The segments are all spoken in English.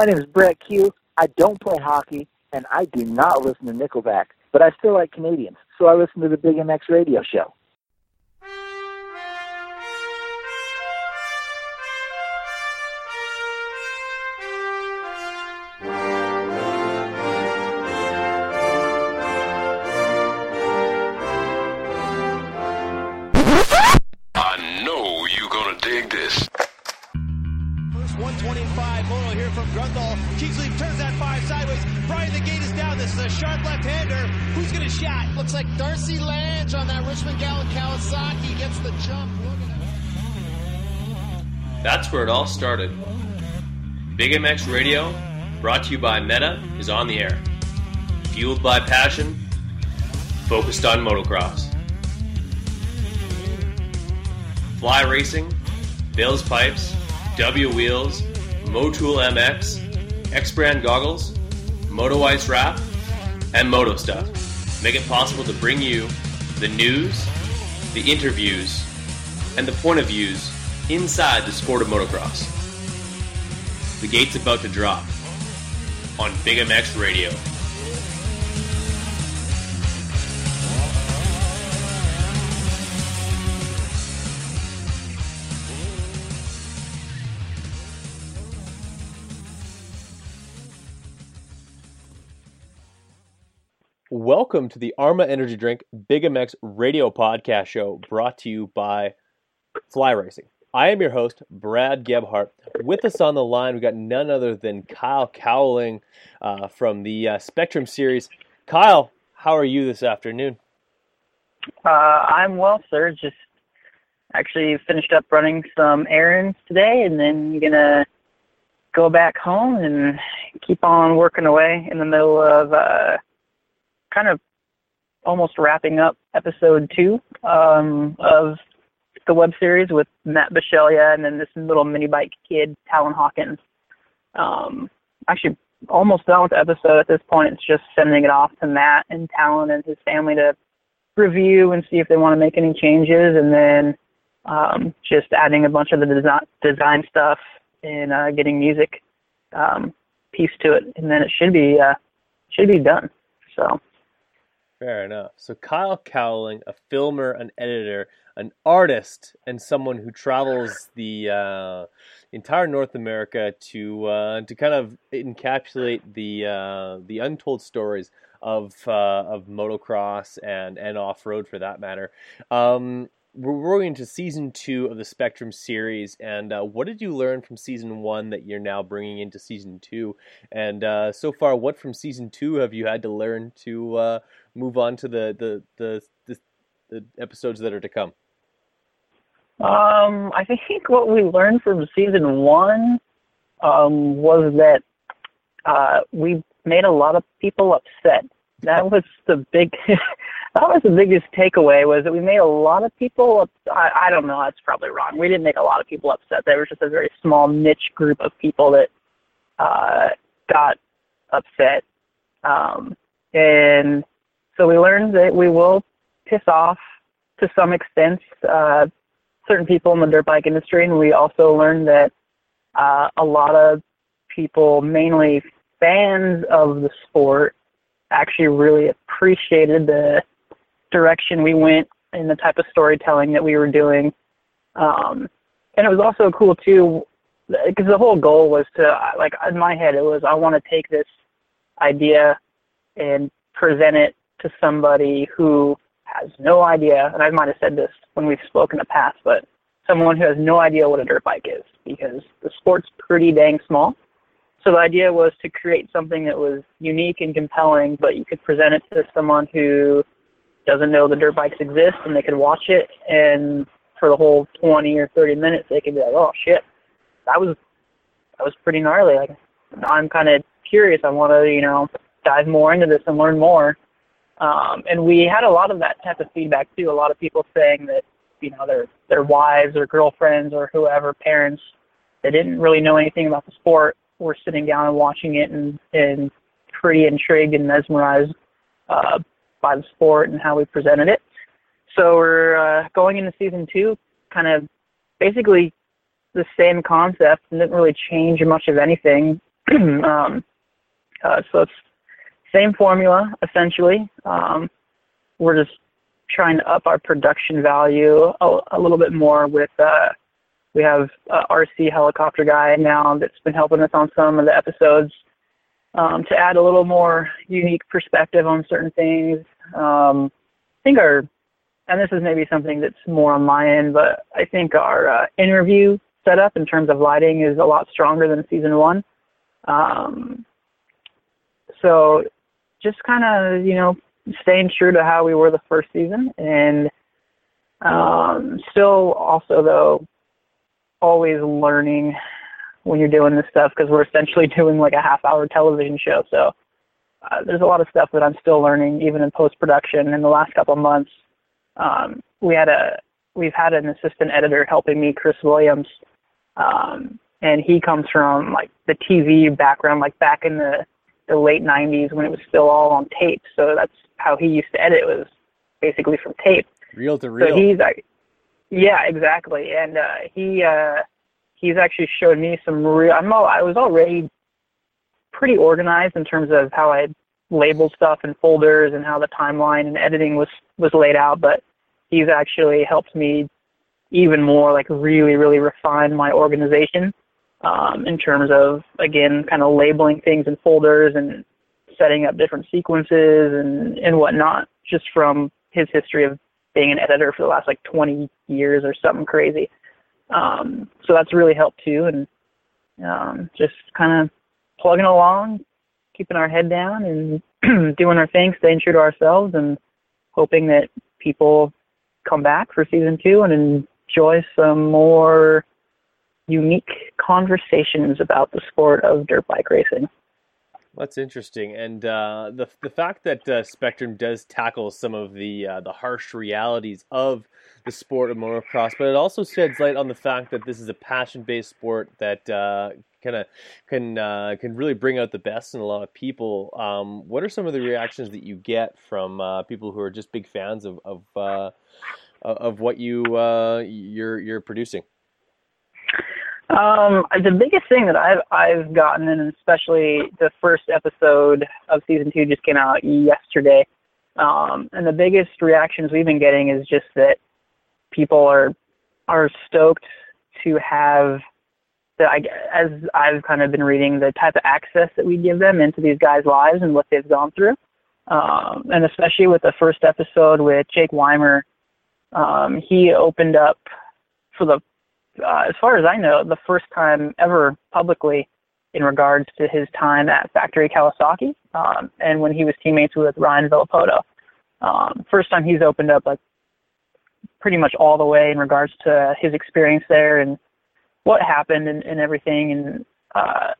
My name is Brett Q. I don't play hockey, and I do not listen to Nickelback, but I still like Canadians, so I listen to the Big MX radio show. Started. Big MX Radio, brought to you by Meta, is on the air. Fueled by passion, focused on motocross. Fly Racing, Bill's Pipes, W Wheels, Motool MX, X Brand Goggles, Moto Ice Wrap, and Moto Stuff make it possible to bring you the news, the interviews, and the point of views inside the sport of motocross. The gate's about to drop on Big MX Radio. Welcome to the Arma Energy Drink Big MX Radio Podcast Show brought to you by Fly Racing. I am your host, Brad Gebhart. With us on the line, we got none other than Kyle Cowling uh, from the uh, Spectrum Series. Kyle, how are you this afternoon? Uh, I'm well, sir. Just actually finished up running some errands today, and then gonna go back home and keep on working away in the middle of uh, kind of almost wrapping up episode two um, of the web series with Matt Bisceglia and then this little mini bike kid, Talon Hawkins. Um, actually, almost done with the episode at this point. It's just sending it off to Matt and Talon and his family to review and see if they want to make any changes, and then um, just adding a bunch of the design, design stuff and uh, getting music um, piece to it, and then it should be uh, should be done. So. Fair enough. So Kyle Cowling, a filmer, an editor, an artist, and someone who travels the uh, entire North America to uh, to kind of encapsulate the uh, the untold stories of uh, of motocross and and off road for that matter. Um, we're going into season two of the Spectrum series, and uh, what did you learn from season one that you're now bringing into season two? And uh, so far, what from season two have you had to learn to move on to the the, the the the episodes that are to come? Um, I think what we learned from season one um, was that uh, we made a lot of people upset. That was the big. that was the biggest takeaway was that we made a lot of people. I, I don't know. That's probably wrong. We didn't make a lot of people upset. There was just a very small niche group of people that uh, got upset, um, and so we learned that we will piss off to some extent uh, certain people in the dirt bike industry, and we also learned that uh, a lot of people, mainly fans of the sport, actually really appreciated the direction we went and the type of storytelling that we were doing. Um, and it was also cool too, because the whole goal was to, like, in my head, it was I want to take this idea and present it to somebody who has no idea, and I might have said this when we've spoken in the past, but someone who has no idea what a dirt bike is because the sport's pretty dang small. So the idea was to create something that was unique and compelling, but you could present it to someone who doesn't know the dirt bikes exist and they could watch it and for the whole 20 or 30 minutes they could be like, oh shit, that was, that was pretty gnarly. Like I'm kind of curious. I want to, you know, dive more into this and learn more. Um, and we had a lot of that type of feedback too. A lot of people saying that, you know, their their wives or girlfriends or whoever, parents, that didn't really know anything about the sport were sitting down and watching it and and pretty intrigued and mesmerized uh, by the sport and how we presented it. So we're uh, going into season two, kind of basically the same concept and didn't really change much of anything. um, uh, so it's same formula essentially. Um, we're just trying to up our production value a, a little bit more with uh, we have RC helicopter guy now that's been helping us on some of the episodes um, to add a little more unique perspective on certain things. Um, I think our, and this is maybe something that's more on my end, but I think our uh, interview setup in terms of lighting is a lot stronger than season one. Um, so just kind of, you know, staying true to how we were the first season and um, still also though always learning when you're doing this stuff because we're essentially doing like a half hour television show. So uh, there's a lot of stuff that I'm still learning even in post production. In the last couple months, um, we had a we've had an assistant editor helping me, Chris Williams, um, and he comes from like the TV background, like back in the the late 90s when it was still all on tape. So that's how he used to edit was basically from tape. Reel to reel. So he's like, yeah, exactly. And uh, he uh, he's actually showed me some real. I'm all, I was already pretty organized in terms of how I labeled stuff in folders and how the timeline and editing was was laid out, but he's actually helped me even more, like really, really refine my organization um, in terms of again, kind of labeling things in folders and setting up different sequences and and whatnot, just from his history of being an editor for the last like 20 years or something crazy. Um, so that's really helped too, and um, just kind of plugging along, keeping our head down, and doing our thing, staying true to ourselves, and hoping that people come back for season two and enjoy some more unique conversations about the sport of dirt bike racing. That's interesting, and uh, the the fact that uh, Spectrum does tackle some of the uh, the harsh realities of the sport of motocross, but it also sheds light on the fact that this is a passion based sport that kind of can uh, can really bring out the best in a lot of people. Um, what are some of the reactions that you get from uh, people who are just big fans of of, uh, of what you you're you're producing? Um, the biggest thing that I've I've gotten, and especially the first episode of season two just came out yesterday, um, and the biggest reactions we've been getting is just that people are are stoked to have the I, as I've kind of been reading the type of access that we give them into these guys' lives and what they've gone through, um, and especially with the first episode with Jake Weimer, um, he opened up for the uh, as far as I know, the first time ever publicly in regards to his time at Factory Kawasaki um, and when he was teammates with Ryan Villopoto. Um, first time he's opened up like pretty much all the way in regards to his experience there and what happened and, and everything. And uh,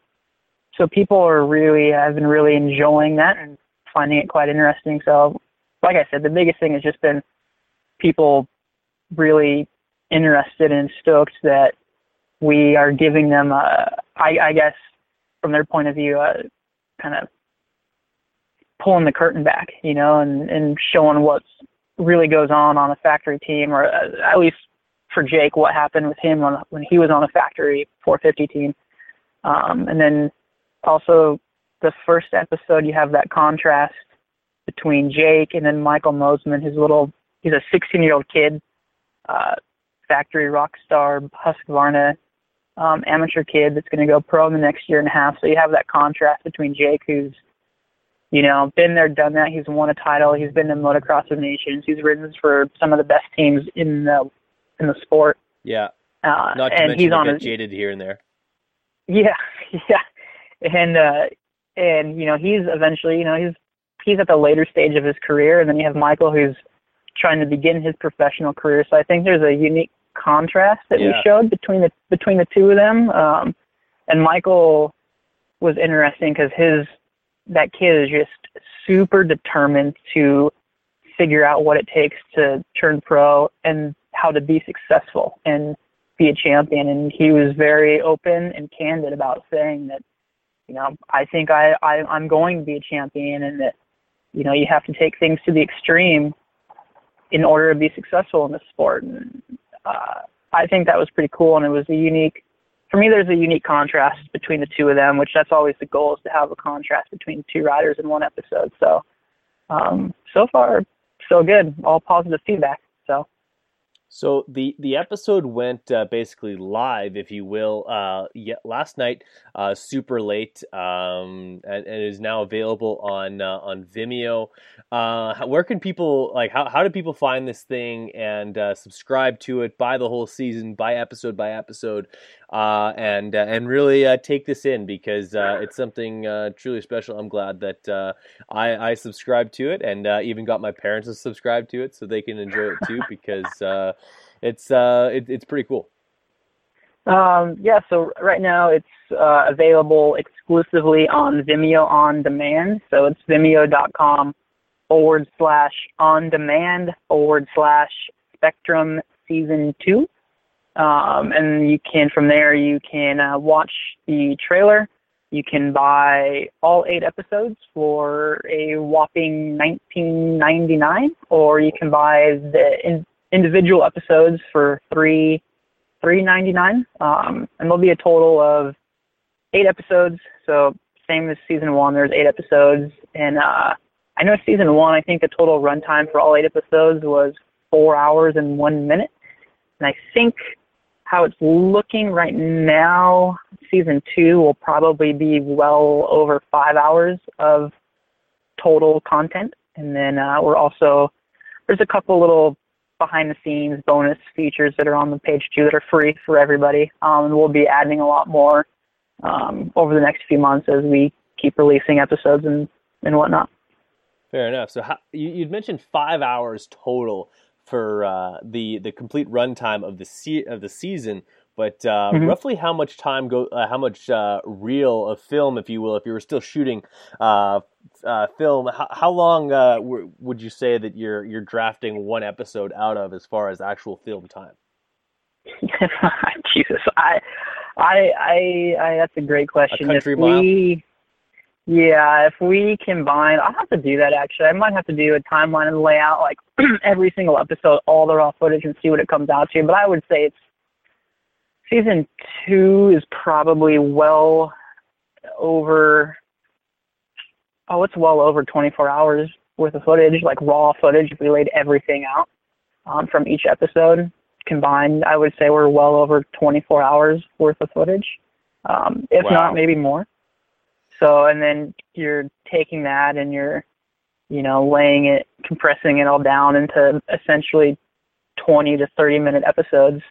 so people are really have been really enjoying that and finding it quite interesting. So, like I said, the biggest thing has just been people really interested and stoked that we are giving them a, I, I guess, from their point of view, a kind of pulling the curtain back, you know, and, and showing what really goes on on a factory team, or uh, at least for Jake, what happened with him on, when he was on a factory 450 team. Um, and then also the first episode, you have that contrast between Jake and then Michael Mosiman, his little, he's a 16 year old kid, uh, factory rock star Husqvarna um, amateur kid that's going to go pro in the next year and a half. So you have that contrast between Jake, who's you know been there, done that. He's won a title. He's been in motocross of nations. He's ridden for some of the best teams in the in the sport. Yeah. Uh, Not to and mention he's on a a, jaded here and there. yeah, yeah, and uh, and you know he's eventually you know he's he's at the later stage of his career, and then you have Michael who's trying to begin his professional career. So I think there's a unique contrast that Yeah. we showed between the between the two of them. Um, and Michael was interesting because his that kid is just super determined to figure out what it takes to turn pro and how to be successful and be a champion. And he was very open and candid about saying that, you know, I think I, I I'm going to be a champion and that, you know, you have to take things to the extreme in order to be successful in the sport. And uh, I think that was pretty cool, and it was a unique for me, there's a unique contrast between the two of them, which that's always the goal is to have a contrast between two riders in one episode. So, um, so far, so good. All positive feedback. So. The the episode went uh, basically live, if you will, uh, last night, uh, super late, um, and, and is now available on uh, on Vimeo. Uh, where can people like how how do people find this thing and uh, subscribe to it? Buy the whole season, by episode by episode, Uh, and uh, and really uh, take this in because it's something truly special. I'm glad that I I subscribed to it and even got my parents to subscribe to it so they can enjoy it too because it's uh, it, it's pretty cool. Um, yeah, so right now it's uh, available exclusively on Vimeo on demand. So it's vimeo.com forward slash on demand forward slash spectrum season two. Um, and you can, from there, you can uh, watch the trailer. You can buy all eight episodes for a whopping 19.99, or you can buy the in, individual episodes for three three ninety nine. Um, and there'll be a total of eight episodes. So same as season one, there's eight episodes. And uh, I know season one, I think the total runtime for all eight episodes was four hours and one minute. And I think how it's looking right now, season two will probably be well over five hours of total content. And then uh, we're also there's a couple little behind the scenes bonus features that are on the page too that are free for everybody. Um, and we'll be adding a lot more um, over the next few months as we keep releasing episodes and, and whatnot. Fair enough. So how, you, would mentioned five hours total for uh, the the complete runtime of the se- of the season. But uh, mm-hmm. roughly how much time go, uh, how much uh, reel of film, if you will, if you were still shooting uh, uh, film, how, how long uh, w- would you say that you're you're drafting one episode out of as far as actual film time? Jesus, I, I, I, I, that's a great question. A country mile. Yeah, if we combine, I'll have to do that actually. I might have to do a timeline and layout like every single episode, all the raw footage, and see what it comes out to. But I would say it's season two is probably well over oh it's well over 24 hours worth of footage like raw footage if we laid everything out um, from each episode combined i would say we're well over 24 hours worth of footage um, if wow. not maybe more so and then you're taking that and you're you know laying it compressing it all down into essentially 20 to 30 minute episodes.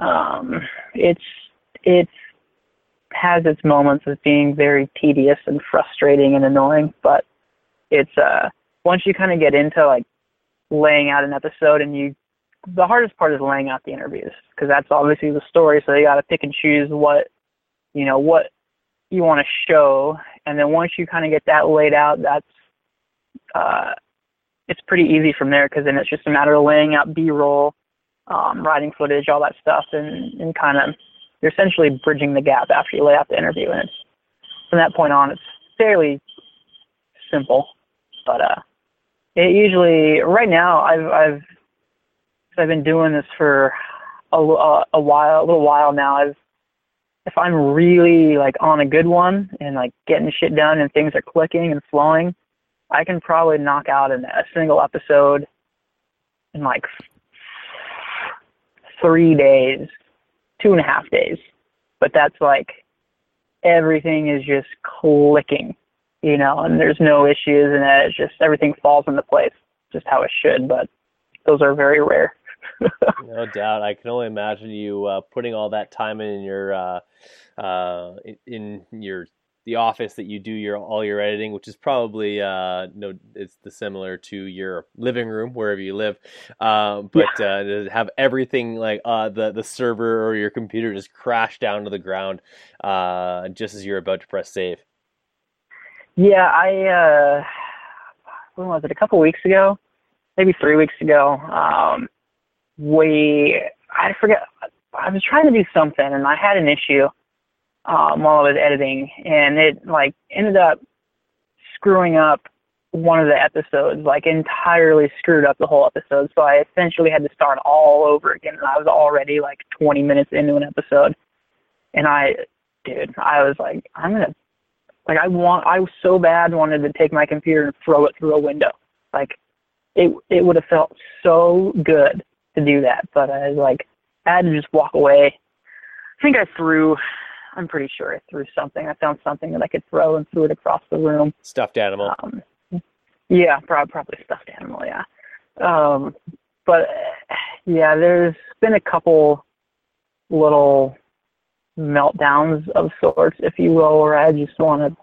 Um, it's it has its moments of being very tedious and frustrating and annoying, but it's uh once you kind of get into like laying out an episode and you the hardest part is laying out the interviews because that's obviously the story so you got to pick and choose what you know what you want to show and then once you kind of get that laid out that's uh it's pretty easy from there because then it's just a matter of laying out b-roll um, riding footage, all that stuff, and, and kind of you're essentially bridging the gap after you lay out the interview. And it's from that point on, it's fairly simple. But uh, it usually right now I've I've I've been doing this for a, a, while, a little while now. I've if I'm really like on a good one and like getting shit done and things are clicking and flowing, I can probably knock out in a single episode in like three days, two and a half days. But that's like everything is just clicking, you know, and there's no issues and it's just everything falls into place just how it should. But those are very rare. No doubt. I can only imagine you uh, putting all that time in your uh, uh, in, your the office that you do your all your editing, which is probably uh, no, it's the similar to your living room wherever you live. Uh, but yeah. uh, to have everything like uh, the the server or your computer just crash down to the ground uh, just as you're about to press save. Yeah, I uh, when was it? A couple weeks ago, maybe three weeks ago. Um, we I forget. I was trying to do something and I had an issue um, while I was editing, and it like ended up screwing up one of the episodes, like entirely screwed up the whole episode. So I essentially had to start all over again, and I was already like 20 minutes into an episode. and I, dude, I was like, I'm gonna, like, I want, I was so bad wanted to take my computer and throw it through a window. Like, it it would have felt so good to do that, but I was like, I had to just walk away. I think I threw. I'm pretty sure I threw something. I found something that I could throw and threw it across the room. Stuffed animal. Um, yeah, probably, probably stuffed animal. Yeah, um, but yeah, there's been a couple little meltdowns of sorts, if you will, where I just want to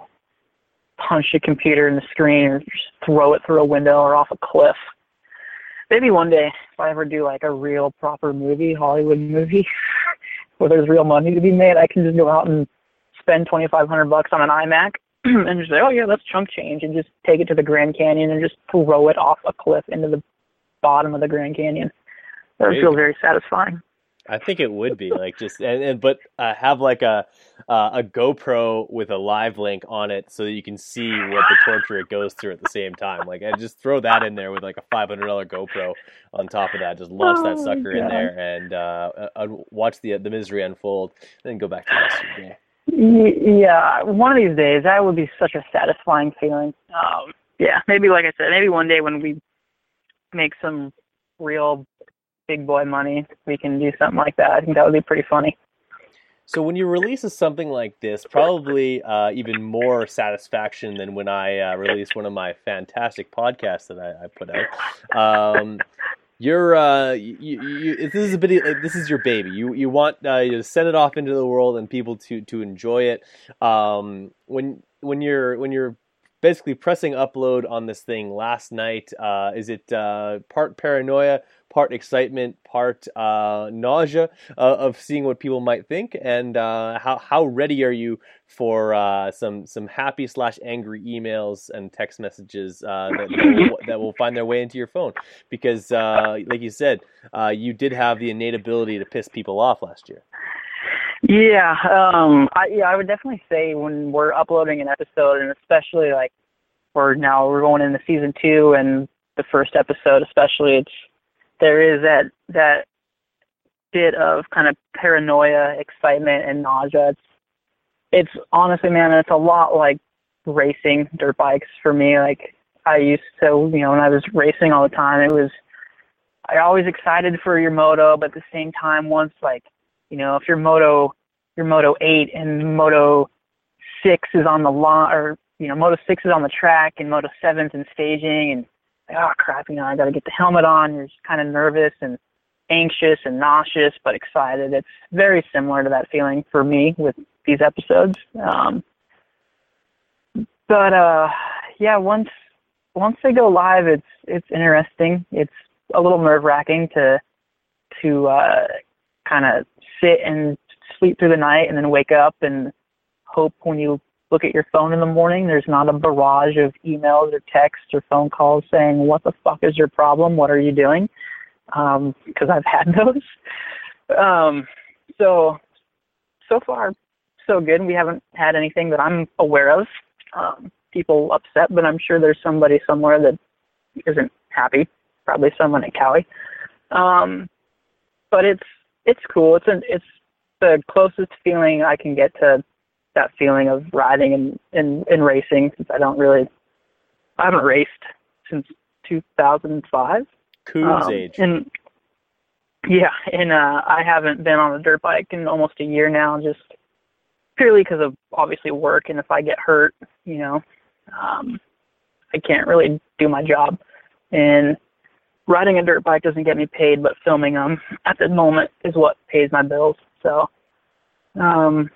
punch a computer in the screen or just throw it through a window or off a cliff. Maybe one day, if I ever do like a real proper movie, Hollywood movie, where there's real money to be made, I can just go out and spend twenty five hundred bucks on an iMac and just say, oh yeah, that's chunk change, and just take it to the Grand Canyon and just throw it off a cliff into the bottom of the Grand Canyon. That would feel very satisfying. I think it would be like just and, and but uh, have like a uh, a GoPro with a live link on it so that you can see what the torture it goes through at the same time. Like and just throw that in there with like a five hundred dollar GoPro on top of that. Just launch that Oh, sucker in there and uh, uh, watch the the misery unfold. Then go back to the rest of your day. Yeah, one of these days that would be such a satisfying feeling. Um, yeah, maybe like I said, maybe one day when we make some real big boy money, we can do something like that. I think that would be pretty funny. So when you release something like this, probably uh, even more satisfaction than when I uh, one of my fantastic podcasts that I, I put out. Um, you're uh, you, you, this is a bit like this is your baby. You you want uh, you to send it off into the world and people to to enjoy it. Um, when when you're when you're basically pressing upload on this thing last night, uh, is it uh, part paranoia, part excitement, part uh, nausea uh, of seeing what people might think, and uh, how how ready are you for uh, some some happy slash angry emails and text messages that that will, that will find their way into your phone? Because, like you said, you did have the innate ability to piss people off last year. Yeah, um, I, yeah, I would definitely say when we're uploading an episode, and especially like we're now we're going into season two, and the first episode, especially, it's there is that that bit of kind of paranoia, excitement, and nausea. It's it's honestly, man, it's a lot like racing dirt bikes for me. Like I used to, you know, when I was racing all the time, it was I always excited for your moto, but at the same time, once like you know, if your moto your moto eight and moto six is on the lawn or you know, moto six is on the track and moto seven's in staging and like, oh crap, you know, I gotta get the helmet on, you're just kinda nervous and anxious and nauseous but excited. It's very similar to that feeling for me with these episodes. Um but uh yeah, once once they go live it's it's interesting. It's a little nerve wracking to to uh kind of sit and sleep through the night and then wake up and hope when you look at your phone in the morning there's not a barrage of emails or texts or phone calls saying what the fuck is your problem? What are you doing? Um because i've had those. Um so so far so good. We haven't had anything that i'm aware of um people upset but i'm sure there's somebody somewhere that isn't happy. Probably someone at Kawi. um but it's it's cool. It's an it's the closest feeling I can get to that feeling of riding and and, and racing since I don't really I haven't raced since 2005. Coos Um, age. And yeah, and uh, I haven't been on a dirt bike in almost a year now, just purely because of obviously work. And if I get hurt, you know, um, I can't really do my job. And riding a dirt bike doesn't get me paid, but filming them at the moment is what pays my bills. So, um,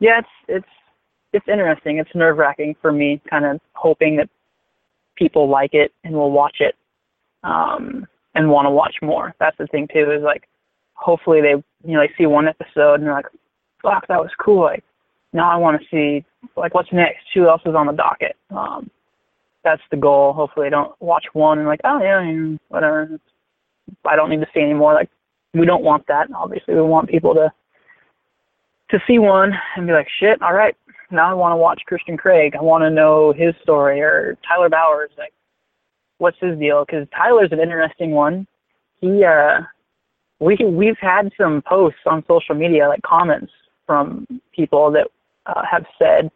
yeah, it's it's it's interesting. It's nerve wracking for me, kind of hoping that people like it and will watch it um, and want to watch more. That's the thing too. Is like, hopefully they you know they see one episode and they're like, "Fuck, that was cool." Like, now I want to see like what's next. Who else is on the docket? Um, that's the goal. Hopefully, they don't watch one and like, oh yeah, yeah, whatever. I don't need to see any more. Like, we don't want that. Obviously, we want people to to see one and be like, shit, all right, now I want to watch Christian Craig. I want to know his story or Tyler Bowers. Like, what's his deal? Because Tyler's an interesting one. He, uh, we we've had some posts on social media, like comments from people that uh, have said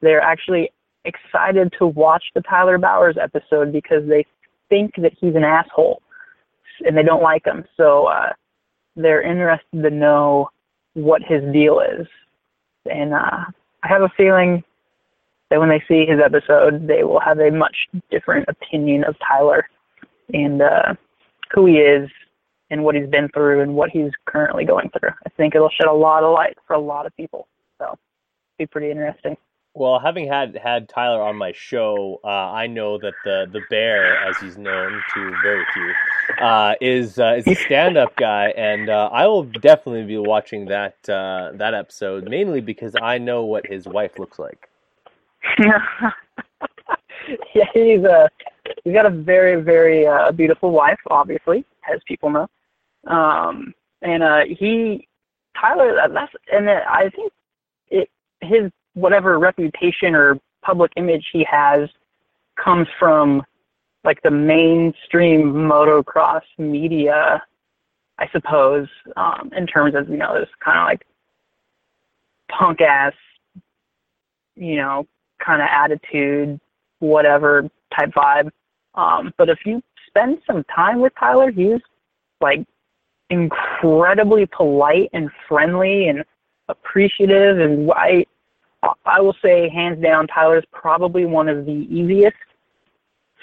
they're actually excited to watch the Tyler Bowers episode because they think that he's an asshole and they don't like him. So uh, they're interested to know what his deal is. And uh, I have a feeling that when they see his episode, they will have a much different opinion of Tyler and uh, who he is and what he's been through and what he's currently going through. I think it'll shed a lot of light for a lot of people. So it'll be pretty interesting. Well, having had had Tyler on my show, uh, I know that the the bear, as he's known to very few, uh, is uh, is a stand up guy, and uh, I will definitely be watching that uh, that episode mainly because I know what his wife looks like. yeah, he's a he's got a very very uh, beautiful wife, obviously, as people know. Um, and he Tyler, that's and I think it his whatever reputation or public image he has comes from like the mainstream motocross media, I suppose, um, in terms of, you know, this kind of like punk ass, you know, kind of attitude, whatever type vibe. Um, but if you spend some time with Tyler, he's like incredibly polite and friendly and appreciative and I I will say, hands down, Tyler's probably one of the easiest,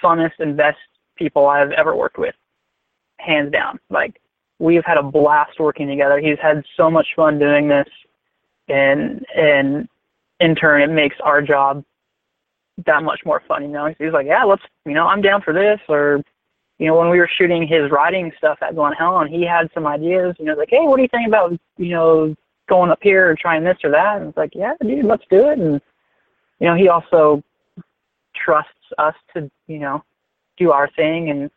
funnest, and best people I've ever worked with. Hands down. Like, we've had a blast working together. He's had so much fun doing this. And, and in turn, it makes our job that much more fun. You know, he's like, yeah, let's, you know, I'm down for this. Or, you know, when we were shooting his riding stuff at Glen Helen, he had some ideas. You know, like, hey, what do you think about, you know, going up here and trying this or that. And it's like, yeah, dude, let's do it. And, you know, he also trusts us to, you know, do our thing. And,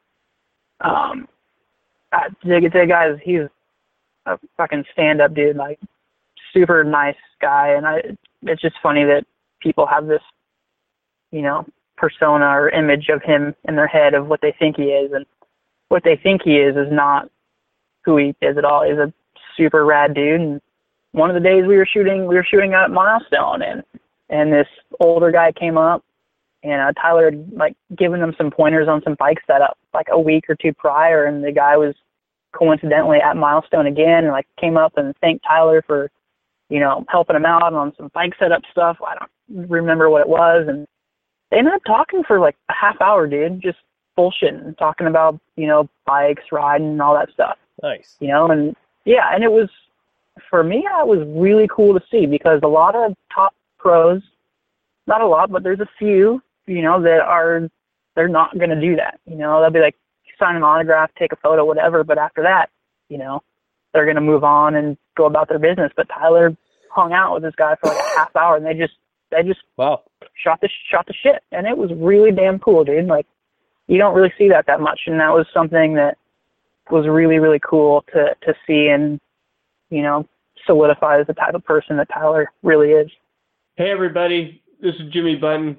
um, I, the, the guy, he's a fucking stand up dude, like super nice guy. And I, it's just funny that people have this, you know, persona or image of him in their head of what they think he is. And what they think he is is not who he is at all. He's a super rad dude and one of the days we were shooting, we were shooting out at Milestone, and and this older guy came up, and uh, Tyler had like given them some pointers on some bike setup like a week or two prior, and the guy was coincidentally at Milestone again, and like came up and thanked Tyler for, you know, helping him out on some bike setup stuff. I don't remember what it was, and they ended up talking for like a half hour, dude, just bullshitting, talking about you know bikes, riding, and all that stuff. Nice. You know, and yeah, and it was for me, that was really cool to see because a lot of top pros, not a lot, but there's a few, you know, that are they're not going to do that. You know, they'll be like sign an autograph, take a photo, whatever. But after that, you know, they're going to move on and go about their business. But Tyler hung out with this guy for like a half hour, and they just they just wow shot the shot the shit, and it was really damn cool, dude. Like you don't really see that that much, and that was something that was really really cool to to see and you know, solidifies the type of person that Tyler really is. Hey, everybody. This is Jimmy Button,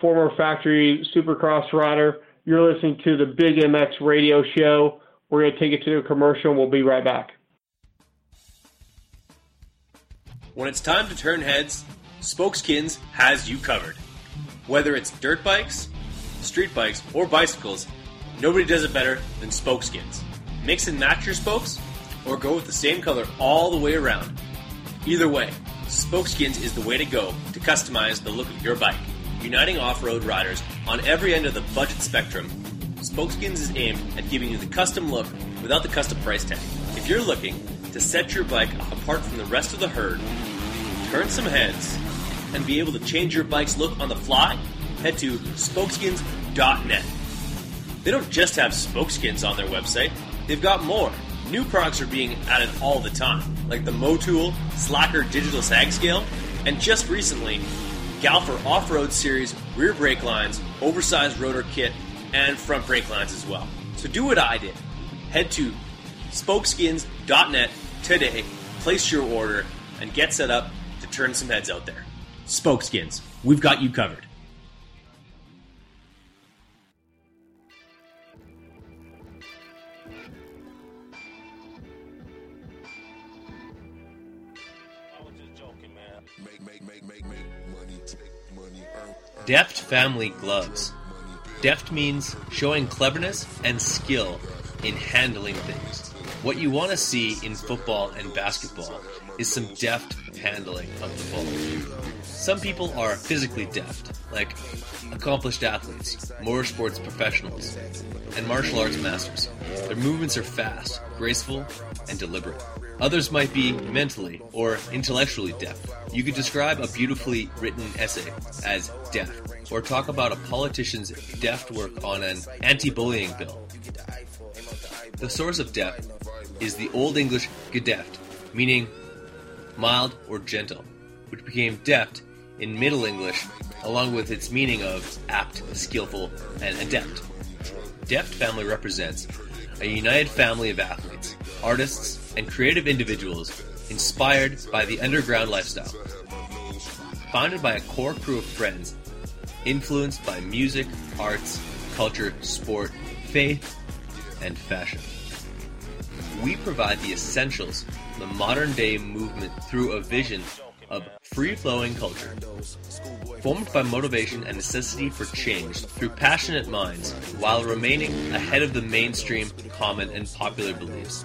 former factory supercross rider. You're listening to the Big MX radio show. We're going to take it to a commercial and we'll be right back. When it's time to turn heads, Spokeskins has you covered. Whether it's dirt bikes, street bikes, or bicycles, nobody does it better than Spokeskins. Mix and match your spokes or go with the same color all the way around. Either way, Spokeskins is the way to go to customize the look of your bike. Uniting off-road riders on every end of the budget spectrum, Spokeskins is aimed at giving you the custom look without the custom price tag. If you're looking to set your bike apart from the rest of the herd, turn some heads, and be able to change your bike's look on the fly, head to spokeskins.net. They don't just have spokeskins on their website, they've got more. New products are being added all the time, like the Motool Slacker Digital Sag Scale, and just recently, Galfer Off-Road Series rear brake lines, oversized rotor kit, and front brake lines as well. So do what I did. Head to spokeskins.net today, place your order, and get set up to turn some heads out there. Spokeskins, we've got you covered. Deft Family Gloves. Deft means showing cleverness and skill in handling things. What you want to see in football and basketball is some deft handling of the ball. Some people are physically deft, like accomplished athletes, motorsports professionals, and martial arts masters. Their movements are fast, graceful, and deliberate. Others might be mentally or intellectually deft. You could describe a beautifully written essay as deft, or talk about a politician's deft work on an anti bullying bill. The source of deft is the Old English gedeft, meaning mild or gentle, which became deft in Middle English along with its meaning of apt, skillful, and adept. Deft family represents a united family of athletes, artists, and creative individuals inspired by the underground lifestyle. Founded by a core crew of friends, influenced by music, arts, culture, sport, faith, and fashion. We provide the essentials the modern day movement through a vision of free flowing culture. Formed by motivation and necessity for change through passionate minds while remaining ahead of the mainstream, common, and popular beliefs.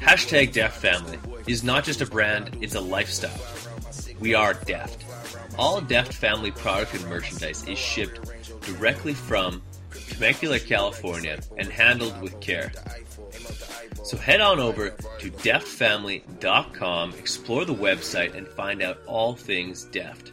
Hashtag Deft Family is not just a brand, it's a lifestyle. We are Deft. All Deft Family product and merchandise is shipped directly from Temecula, California, and handled with care. So head on over to deftfamily.com, explore the website, and find out all things Deft,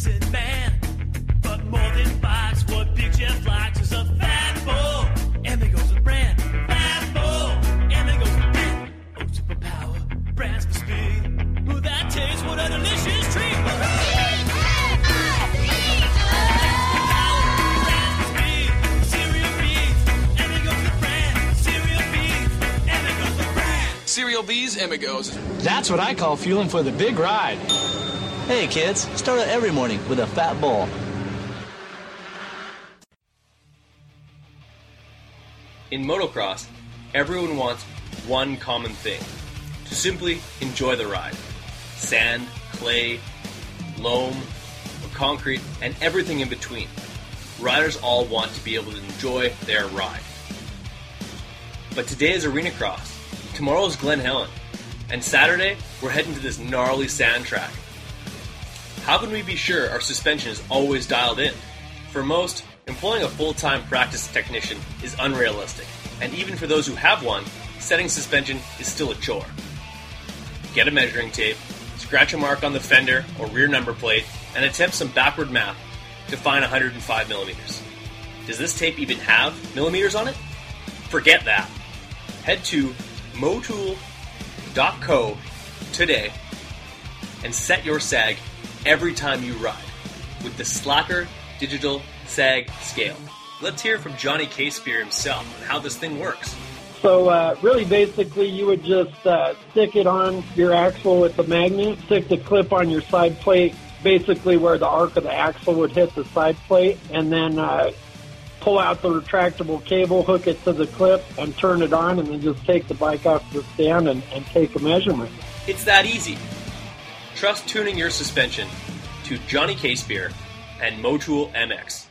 Cereal B's Amigos. That's what I call fueling for the big ride. Hey kids, start out every morning with a fat bowl. In motocross, everyone wants one common thing to simply enjoy the ride. Sand, clay, loam, or concrete, and everything in between. Riders all want to be able to enjoy their ride. But today is arena cross, tomorrow is Glen Helen, and Saturday we're heading to this gnarly sand track. How can we be sure our suspension is always dialed in? For most, employing a full time practice technician is unrealistic, and even for those who have one, setting suspension is still a chore. Get a measuring tape, scratch a mark on the fender or rear number plate, and attempt some backward math to find 105 millimeters. Does this tape even have millimeters on it? Forget that. Head to motool.co today and set your sag every time you ride with the Slacker Digital Sag Scale. Let's hear from Johnny Caspear himself on how this thing works. So uh, really, basically, you would just uh, stick it on your axle with the magnet, stick the clip on your side plate, basically where the arc of the axle would hit the side plate, and then uh, pull out the retractable cable, hook it to the clip, and turn it on, and then just take the bike off the stand and, and take a measurement. It's that easy. Trust tuning your suspension to Johnny Caspear and Motool MX.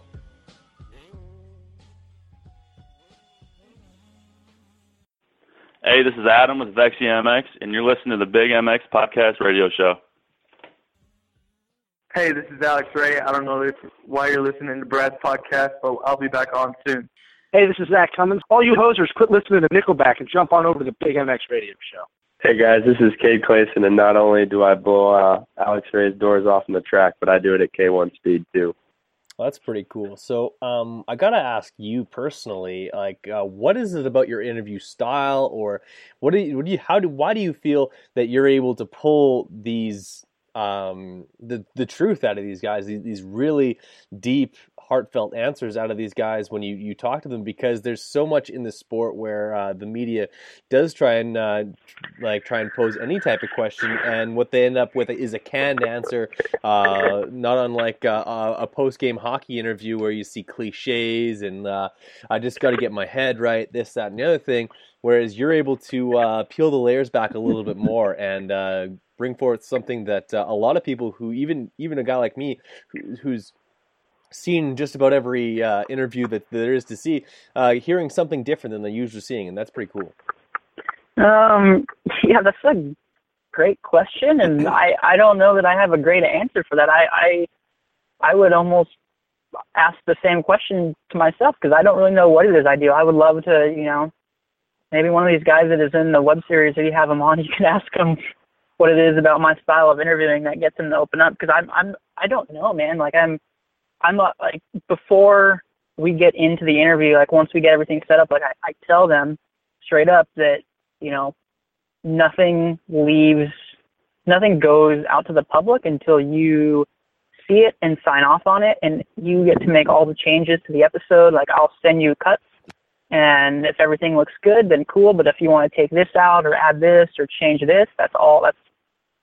Hey, this is Adam with Vexy MX, and you're listening to the Big MX Podcast Radio Show. Hey, this is Alex Ray. I don't know if, why you're listening to Brad's podcast, but I'll be back on soon. Hey, this is Zach Cummins. All you hosers, quit listening to Nickelback and jump on over to the Big MX Radio Show. Hey guys, this is Cade Clason, and not only do I blow uh, Alex Ray's doors off on the track, but I do it at K1 speed too. Well, that's pretty cool. So, um, I gotta ask you personally, like, uh, what is it about your interview style, or what do you, what do you, how do, why do you feel that you're able to pull these, um, the the truth out of these guys, these, these really deep, heartfelt answers out of these guys when you you talk to them? Because there's so much in the sport where uh, the media does try and uh, like try and pose any type of question, and what they end up with is a canned answer, uh, not unlike uh, a, a post game hockey interview where you see cliches and uh, I just got to get my head right, this, that, and the other thing. Whereas you're able to uh, peel the layers back a little bit more and uh, bring forth something that uh, a lot of people who even even a guy like me who, who's seen just about every uh, interview that there is to see, uh, hearing something different than they're usually seeing, and that's pretty cool. Um, yeah, that's a great question, and I I don't know that I have a great answer for that. I I I would almost ask the same question to myself because I don't really know what it is I do. I would love to, you know, maybe one of these guys that is in the web series, if you have them on, you can ask them what it is about my style of interviewing that gets them to open up because I'm I'm I don't know, man. Like I'm I'm like before we get into the interview, like once we get everything set up, like I, I tell them straight up that, you know, nothing leaves nothing goes out to the public until you see it and sign off on it and you get to make all the changes to the episode. Like I'll send you cuts and if everything looks good, then cool. But if you want to take this out or add this or change this, that's all that's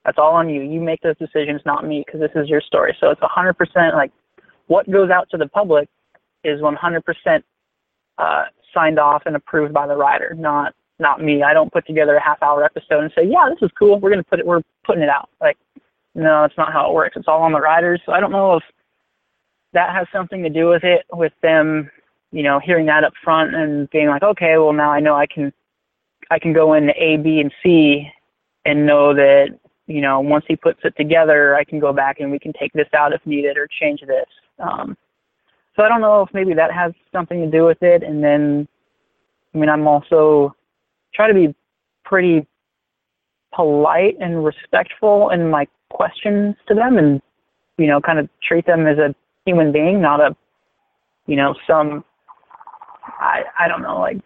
that's all on you. You make those decisions, not me, because this is your story. So it's 100% like what goes out to the public is 100% uh, signed off and approved by the writer, not not me. I don't put together a half hour episode and say, yeah, this is cool. We're gonna put it. We're putting it out. Like, no, that's not how it works. It's all on the writers. So I don't know if that has something to do with it, with them, you know, hearing that up front and being like, okay, well now I know I can, I can go into A, B, and C, and know that you know once he puts it together, I can go back and we can take this out if needed or change this. Um, so I don't know if maybe that has something to do with it. And then, I mean, I'm also try to be pretty polite and respectful in my questions to them and you know, kind of treat them as a human being, not a, you know, some, I I don't know, like,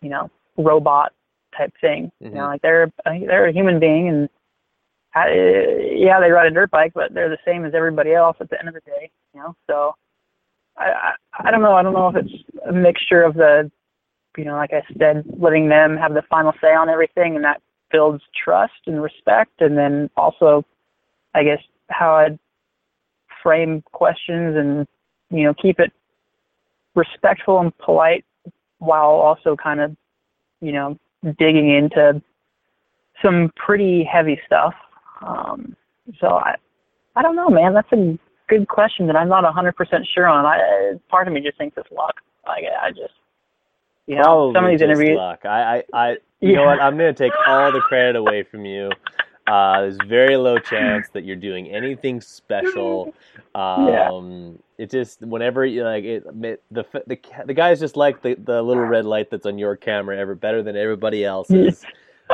you know, robot type thing. You know, Mhm. like they're they're a human being, and I, yeah, they ride a dirt bike, but they're the same as everybody else at the end of the day. You know, so I I, I don't know. I don't know if it's a mixture of the, you know, like I said, letting them have the final say on everything, and that builds trust and respect, and then also, I guess, how I'd frame questions and you know keep it respectful and polite while also kind of you know digging into some pretty heavy stuff um so i i don't know man that's a good question that i'm not a hundred percent sure on i part of me just thinks it's luck like i just you know Probably some of these interviews luck. I, I, I you know what? I'm going to take all the credit away from you. Uh, there's very low chance that you're doing anything special. Um, Yeah. It just whenever you like it, the the the the guy's just like the the little red light that's on your camera, ever better than everybody else's.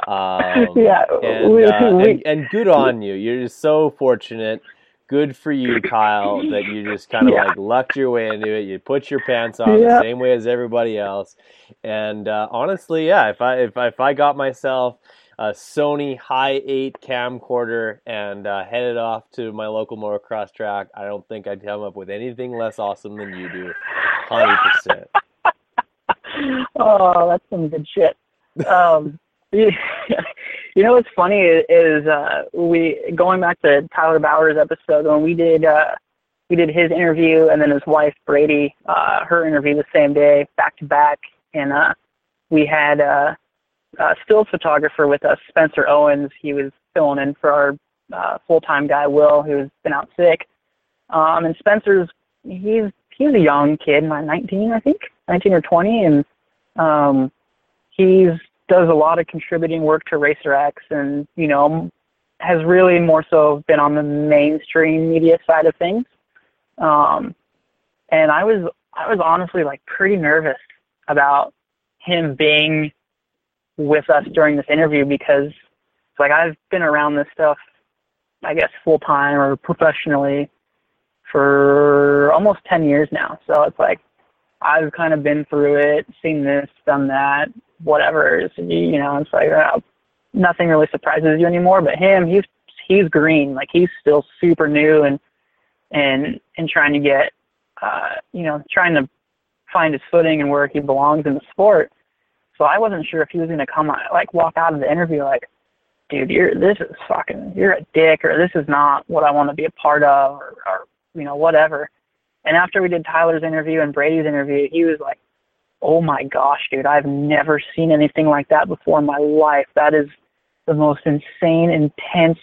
Um, Yeah, and, we- uh, we- and and good on you. You're just so fortunate. Good for you, Kyle, that you just kind of Yeah. like lucked your way into it. You put your pants on Yeah. the same way as everybody else. And uh, honestly, yeah, if I if I, if I got myself a Sony High Eight camcorder and uh, headed off to my local motocross track, I don't think I'd come up with anything less awesome than you do. Hundred percent. oh, that's some good shit. Um, you, know what's funny is, is uh, we going back to Tyler Bowers episode when we did uh, we did his interview and then his wife Brady uh, her interview the same day back to back and uh, we had uh, a still photographer with us Spencer Owens. He was filling in for our uh, full time guy Will who's been out sick. Um, and Spencer's he's he's a young kid, like 19, I think, 19 or 20, and um, he's does a lot of contributing work to Racer X, and you know, has really more so been on the mainstream media side of things. Um, and I was I was honestly like pretty nervous about him being with us during this interview because like I've been around this stuff, I guess full time or professionally for almost 10 years now. So it's like I've kind of been through it, seen this, done that, whatever. It's, you know, it's like uh, nothing really surprises you anymore. But him, he's he's green, like he's still super new and and and trying to get, uh, you know, trying to find his footing and where he belongs in the sport. So I wasn't sure if he was going to come like walk out of the interview like, dude, you're this is fucking, you're a dick, or this is not what I want to be a part of, or, or you know, whatever. And after we did Tyler's interview and Brady's interview, he was like, "Oh my gosh, dude, I've never seen anything like that before in my life. That is the most insane, intense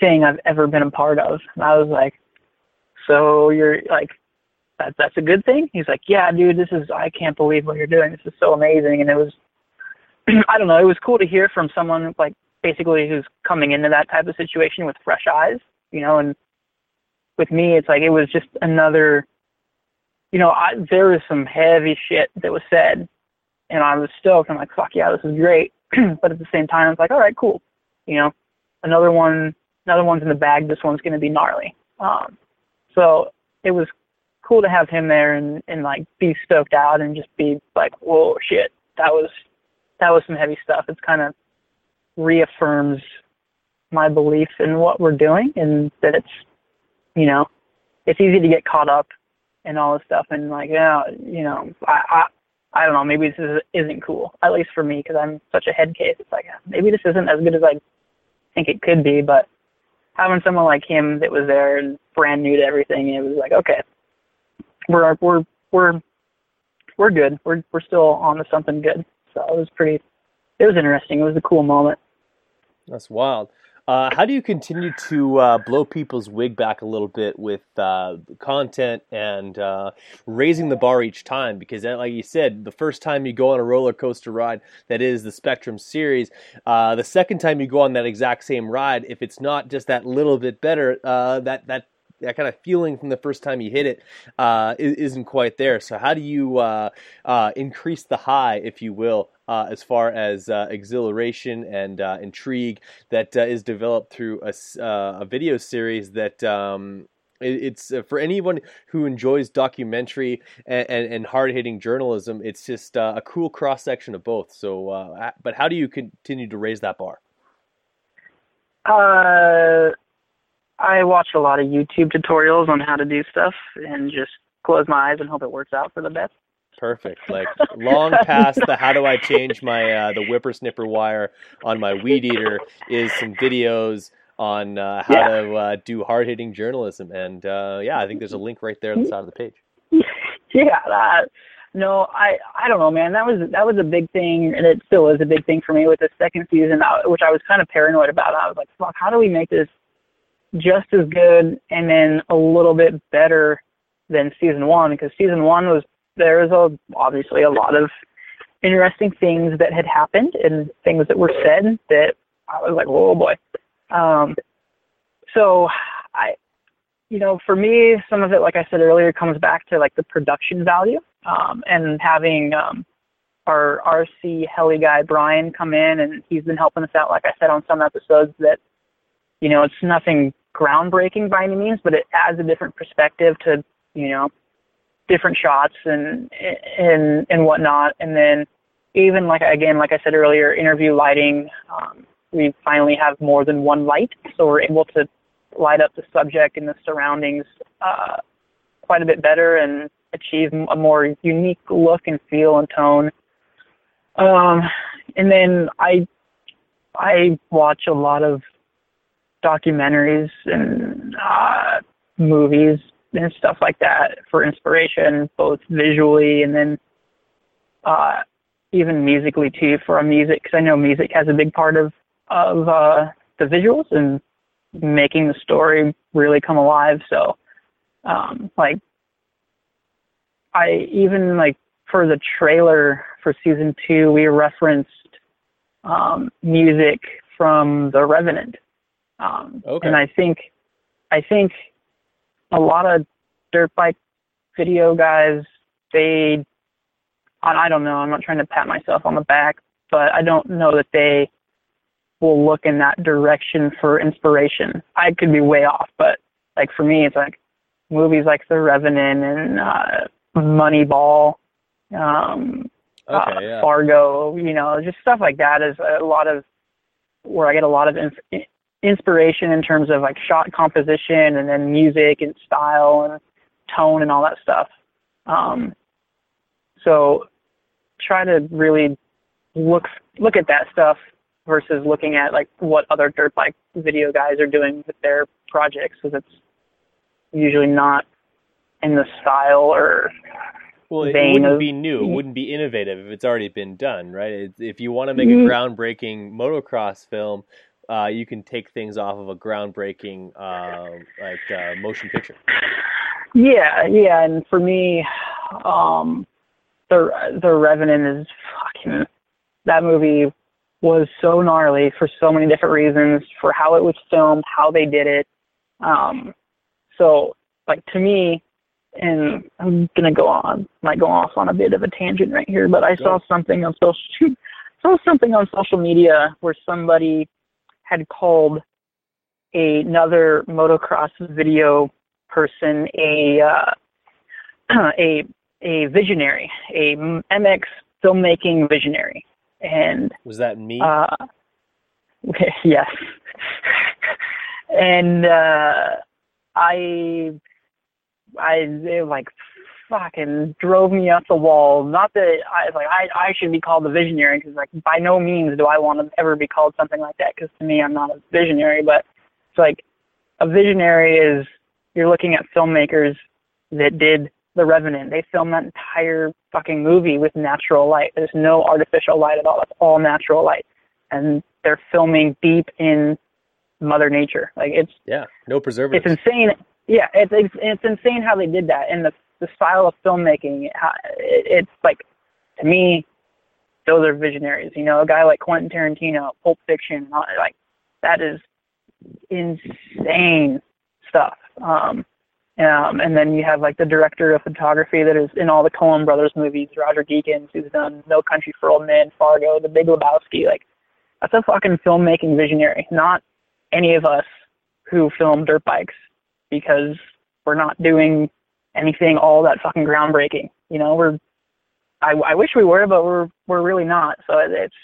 thing I've ever been a part of." And I was like, "So you're like, that, that's a good thing?" He's like, "Yeah, dude, this is I can't believe what you're doing. This is so amazing." And it was, I don't know, it was cool to hear from someone like basically who's coming into that type of situation with fresh eyes, you know, and with me, it's like it was just another, you know, I, there was some heavy shit that was said, and I was stoked. I'm like, fuck yeah, this is great. but at the same time, it's like, all right, cool, you know, another one, another one's in the bag. This one's gonna be gnarly. Um, so it was cool to have him there and and like be stoked out and just be like, whoa, shit, that was that was some heavy stuff. It's kind of reaffirms my belief in what we're doing and that it's you know, it's easy to get caught up in all this stuff and like, yeah, you know, I, I, I don't know, maybe this is, isn't cool, at least for me, because I'm such a head case. It's like, maybe this isn't as good as I think it could be, but having someone like him that was there and brand new to everything, it was like, okay, we're, we're, we're, we're good. We're, we're still on to something good. So it was pretty, it was interesting. It was a cool moment. That's wild. Uh, how do you continue to uh, blow people's wig back a little bit with uh, content and uh, raising the bar each time? Because, uh, like you said, the first time you go on a roller coaster ride that is the Spectrum series, uh, the second time you go on that exact same ride, if it's not just that little bit better, that that that kind of feeling from the first time you hit it uh, isn't quite there. So, how do you uh, uh, increase the high, if you will, uh, as far as uh, exhilaration and uh, intrigue that is developed through a, a, video series that um, it's uh, for anyone who enjoys documentary and, and, and hard hitting journalism. It's just uh, a cool cross section of both. So, uh, but how do you continue to raise that bar? I watch a lot of YouTube tutorials on how to do stuff and just close my eyes and hope it works out for the best. Perfect. Like long past the how do I change my uh, the whippersnipper wire on my weed eater is some videos on uh, how Yeah. to uh, do hard hitting journalism, and uh, yeah, I think there's a link right there on the side of the page. yeah, that, no, I I don't know, man. That was that was a big thing, and it still is a big thing for me with the second season, uh, which I was kind of paranoid about. I was like, fuck, how do we make this just as good and then a little bit better than season one? Because season one was there was a, obviously a lot of interesting things that had happened and things that were said that I was like, oh boy. Um, so I, you know, for me, some of it, like I said earlier, comes back to like the production value um, and having um, our RC heli guy Brian come in and he's been helping us out, like I said, on some episodes that, you know, it's nothing groundbreaking by any means, but it adds a different perspective to, you know, different shots and and and whatnot. And then even like again, like I said earlier, interview lighting. Um, we finally have more than one light, so we're able to light up the subject and the surroundings uh, quite a bit better and achieve a more unique look and feel and tone. Um, and then I I watch a lot of documentaries and uh, movies and stuff like that for inspiration, both visually and then uh, even musically too for a music because I know music has a big part of of uh, the visuals and making the story really come alive. So, um, like, I even like for the trailer for season two, we referenced um, music from The Revenant, um, Okay. and I think I think a lot of dirt bike video guys they I don't know, I'm not trying to pat myself on the back, but I don't know that they will look in that direction for inspiration. I could be way off, but like for me it's like movies like The Revenant and uh Moneyball, um uh, Okay, yeah. Fargo, you know, just stuff like that is a lot of where I get a lot of inf- inspiration in terms of like shot composition and then music and style and tone and all that stuff. Um, so try to really look look at that stuff versus looking at like what other dirt bike video guys are doing with their projects because it's usually not in the style or Well, it wouldn't of- be new. It wouldn't be innovative if it's already been done, right? If you want to make a Mhm. groundbreaking motocross film, uh, you can take things off of a groundbreaking uh, like uh, motion picture. Yeah, yeah, and for me, um, the the Revenant is fucking. That movie was so gnarly for so many different reasons, for how it was filmed, how they did it. Um, so, like to me, and I'm gonna go on, might go off on a bit of a tangent right here, but I saw something on social, saw something on social media where somebody had called another motocross video person a uh, a a visionary, a MX filmmaking visionary, and Was that me? uh, yes, and uh, I I like fucking drove me up the wall. Not that I was like I I should be called a visionary because like by no means do I want to ever be called something like that because to me I'm not a visionary, but it's like a visionary is you're looking at filmmakers that did The Revenant. They filmed that entire fucking movie with natural light. There's no artificial light at all. It's all natural light, and they're filming deep in Mother Nature. Like it's yeah, no preservatives. it's insane. Yeah, it's it's, it's insane how they did that, and the the style of filmmaking. It, it's like to me, those are visionaries. You know, a guy like Quentin Tarantino, Pulp Fiction, like that is insane stuff. Um, um, and then you have like the director of photography that is in all the Coen Brothers movies, Roger Deakins, who's done No Country for Old Men, Fargo, The Big Lebowski. Like that's a fucking filmmaking visionary, not any of us who film dirt bikes because we're not doing anything all that fucking groundbreaking. You know, we're I, I wish we were, but we're we're really not. So it- it's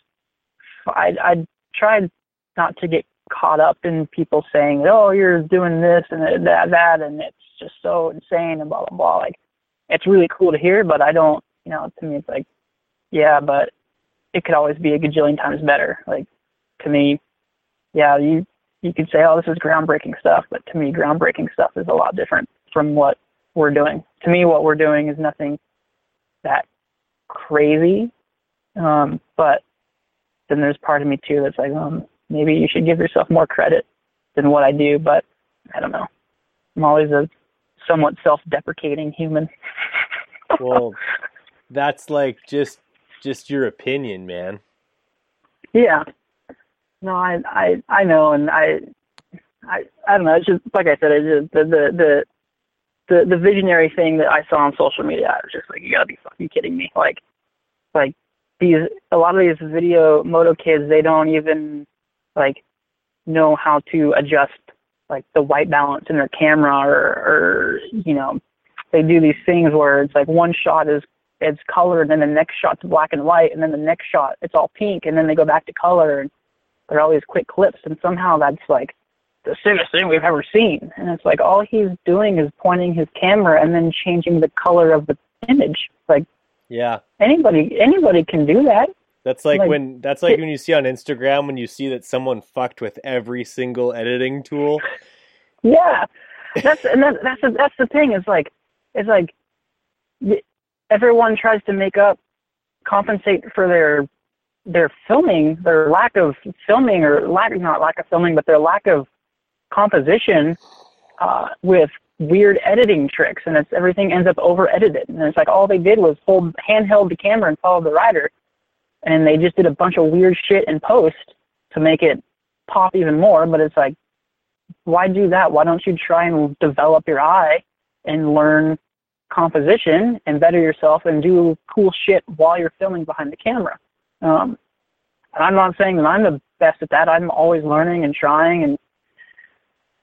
I I tried not to get caught up in people saying, "Oh, you're doing this and that that," and it's just so insane and blah blah blah. Like it's really cool to hear, but I don't. You know, to me, it's like, yeah, but it could always be a gajillion times better. Like to me, yeah, you you could say, oh, this is groundbreaking stuff, but to me, groundbreaking stuff is a lot different from what we're doing. To me, what we're doing is nothing that crazy. Um, but then there's part of me too that's like, um, maybe you should give yourself more credit than what I do. But I don't know. I'm always a somewhat self-deprecating human. Well, that's like just just your opinion, man. Yeah. No, I I I know, and I I I don't know. It's just like I said. It's just the the the the, the visionary thing that I saw on social media. I was just like, you gotta be fucking kidding me. Like, like these a lot of these video moto kids, they don't even like know how to adjust like the white balance in their camera or or you know they do these things where it's like one shot is it's colored and then the next shot's black and white and then the next shot it's all pink and then they go back to color and they're all these quick clips and somehow that's like the sickest thing we've ever seen and it's like all he's doing is pointing his camera and then changing the color of the image like Yeah. anybody anybody can do that That's like, Like, when that's like when you see on Instagram when you see that someone fucked with every single editing tool. Yeah, that's and that, that's the, that's the thing. Is like it's like everyone tries to make up, compensate for their their filming, their lack of filming or lack not lack of filming, but their lack of composition uh, with weird editing tricks, and it's everything ends up over edited. And it's like all they did was hold handheld the camera and follow the rider, and they just did a bunch of weird shit in post to make it pop even more. But it's like why do that? Why don't you try and develop your eye and learn composition and better yourself and do cool shit while you're filming behind the camera? Um, and I'm not saying that I'm the best at that. I'm always learning and trying and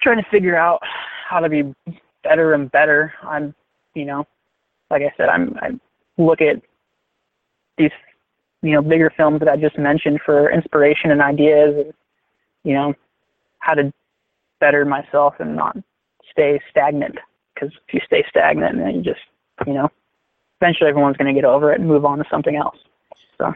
trying to figure out how to be better and better. I'm, you know, like I said, I'm I look at these, you know, bigger films that I just mentioned for inspiration and ideas, and you know, how to better myself and not stay stagnant. Because if you stay stagnant, then you just, you know, eventually everyone's going to get over it and move on to something else. So,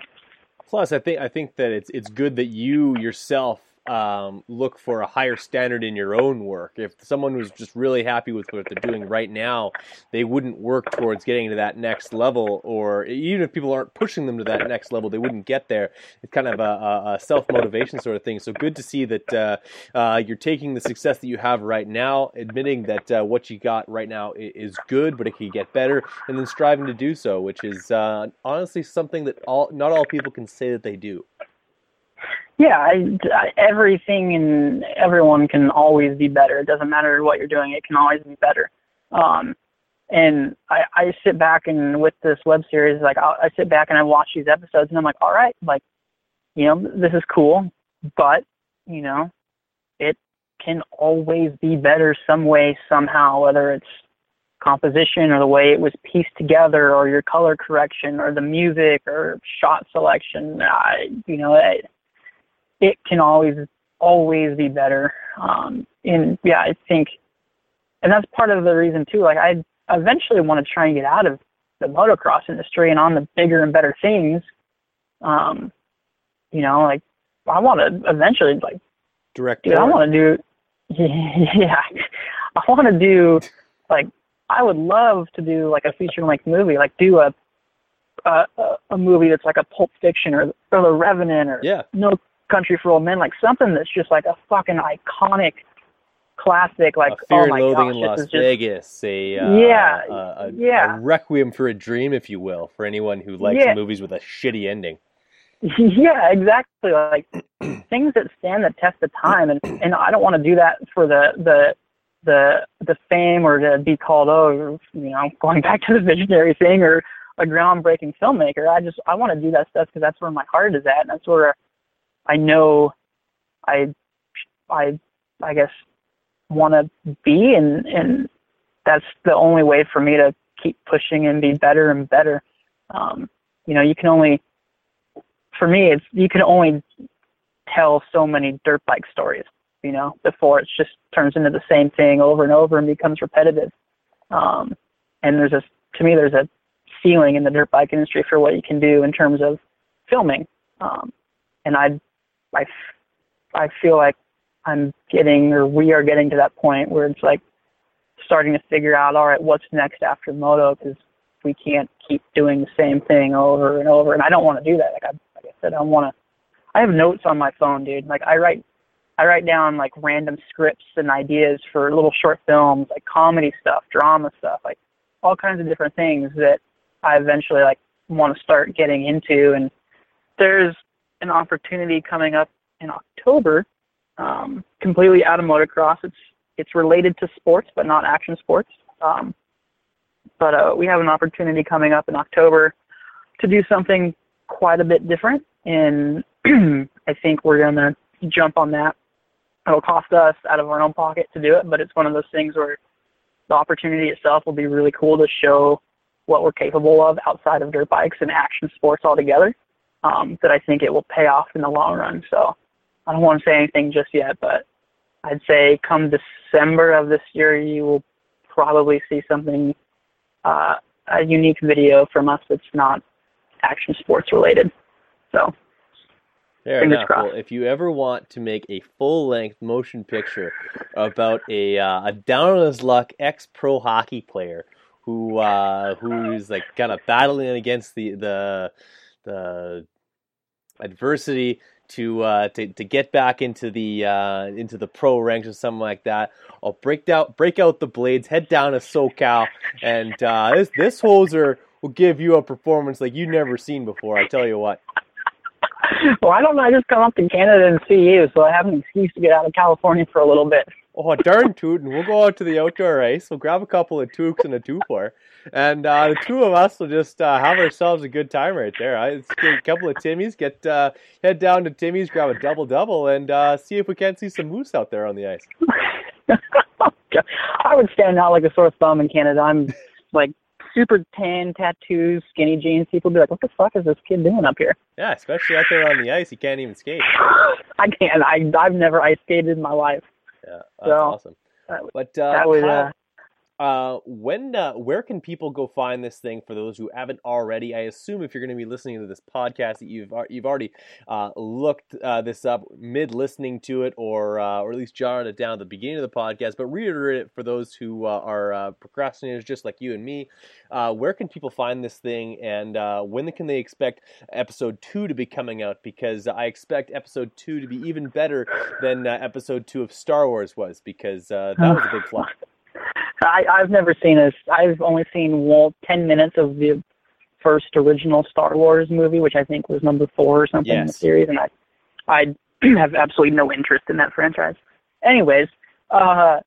Plus, I think I think that it's it's good that you yourself um, look for a higher standard in your own work. If someone was just really happy with what they're doing right now, they wouldn't work towards getting to that next level. Or even if people aren't pushing them to that next level, they wouldn't get there. It's kind of a, a, self motivation sort of thing. So good to see that uh, uh, you're taking the success that you have right now, admitting that uh, what you got right now is good, but it can get better, and then striving to do so, which is uh, honestly something that all not all people can say that they do. Yeah, I, I, everything and everyone can always be better. It doesn't matter what you're doing; it can always be better. Um, and I, I sit back and with this web series, like I, I sit back and I watch these episodes, and I'm like, all right, like, you know, this is cool, but you know, it can always be better some way, somehow, whether it's composition or the way it was pieced together or your color correction or the music or shot selection. I, you know, it, it can always, always be better. Um, and yeah, I think, and that's part of the reason too. Like I eventually want to try and get out of the motocross industry and on the bigger and better things. Um, you know, like I want to eventually like Direct. Dude, I want to do. Yeah, I want to do like I would love to do like a feature length movie, like do a a a movie that's like a Pulp Fiction or or The Revenant or Yeah. No Country for Old Men, like something that's just like a fucking iconic classic. Like Fear oh and my Loathing gosh, in Las just Vegas, a uh, Yeah, a, a, yeah. a requiem for a dream, if you will, for anyone who likes Yeah. movies with a shitty ending. yeah, exactly. Like things that stand the test of time, and and I don't want to do that for the the the the fame or to be called oh you know going back to the visionary thing or a groundbreaking filmmaker. I just I want to do that stuff because that's where my heart is at, and that's where I know I I I guess want to be and and that's the only way for me to keep pushing and be better and better. Um, you know, you can only, for me, it's you can only tell so many dirt bike stories, you know, before it just turns into the same thing over and over and becomes repetitive. Um, and there's a, to me, there's a ceiling in the dirt bike industry for what you can do in terms of filming. Um, and I, I, I feel like I'm getting, or we are getting to that point where it's like starting to figure out, all right, what's next after moto? Because we can't keep doing the same thing over and over. And I don't want to do that. Like I, like I said, I want to. I have notes on my phone, dude. Like I write, I write down like random scripts and ideas for little short films, like comedy stuff, drama stuff, like all kinds of different things that I eventually like want to start getting into. And there's an opportunity coming up in October, um, completely out of motocross. It's it's related to sports, but not action sports. Um, but uh, we have an opportunity coming up in October to do something quite a bit different, and I think we're gonna jump on that. It'll cost us out of our own pocket to do it, but it's one of those things where the opportunity itself will be really cool to show what we're capable of outside of dirt bikes and action sports altogether. Um, that I think it will pay off in the long run. So I don't want to say anything just yet, but I'd say come December of this year, you will probably see something, uh, a unique video from us that's not action sports related. So Fair Fingers enough. crossed. Well, if you ever want to make a full-length motion picture about a uh, a down on his luck ex pro hockey player who uh, who's like kind of battling against the the the adversity to uh, to to get back into the uh, into the pro ranks or something like that, I'll break out break out the blades, head down to SoCal, and uh, this this hoser will give you a performance like you've never seen before. I tell you what. well, I don't know. I just come up to Canada and see you, so I have an excuse to get out of California for a little bit. Oh, darn tootin'. We'll go out to the outdoor race. We'll grab a couple of toques and a two-four. And uh, the two of us will just uh, have ourselves a good time right there. Let's get a couple of Timmys, get uh, head down to Timmy's, grab a double-double, and uh, see if we can't see some moose out there on the ice. I would stand out like a sore thumb in Canada. I'm like super tan, tattoos, skinny jeans. People be like, "What the fuck is this kid doing up here?" Yeah, especially out there on the ice. You can't even skate. I can't. I I've never ice skated in my life. Yeah, that's So, awesome. that- But uh, that was, Kyle, uh, when uh, where can people go find this thing for those who haven't already? I assume if you're going to be listening to this podcast, that you've you've already uh, looked uh, this up mid listening to it, or uh, or at least jotted it down at the beginning of the podcast. But reiterate it for those who uh, are uh, procrastinators, just like you and me. Uh, where can people find this thing, and uh, when can they expect episode two to be coming out? Because I expect episode two to be even better than uh, episode two of Star Wars was, because uh, that was a big flop. I I've never seen this. I've only seen well, ten minutes of the first original Star Wars movie, which I think was number four or something in the series, and I I have absolutely no interest in that franchise. Anyways, uh,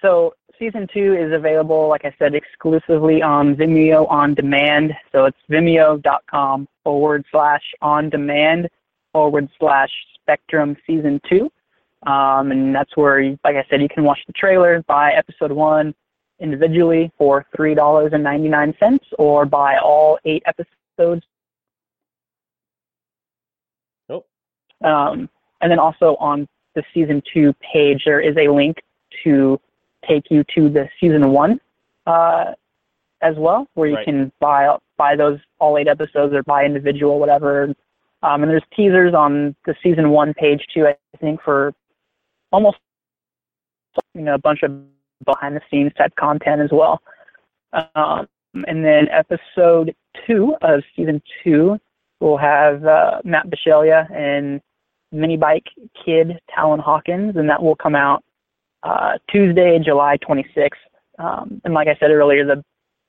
so season two is available, like I said, exclusively on Vimeo on demand. So it's vimeo.com forward slash on demand forward slash spectrum season two. Um, and that's where, you, like I said, you can watch the trailer, buy episode one individually for three dollars and ninety nine cents, or buy all eight episodes. Nope. Um, and then also on the season two page, there is a link to take you to the season one uh, as well, where you Right. can buy buy those all eight episodes or buy individual, whatever. Um, and there's teasers on the season one page too, I think, for almost you know a bunch of behind the scenes type content as well. Um, and then episode two of season two will have uh, Matt Bisceglia and mini bike kid Talon Hawkins, and that will come out uh, Tuesday, July 26th. Um, and like I said earlier, the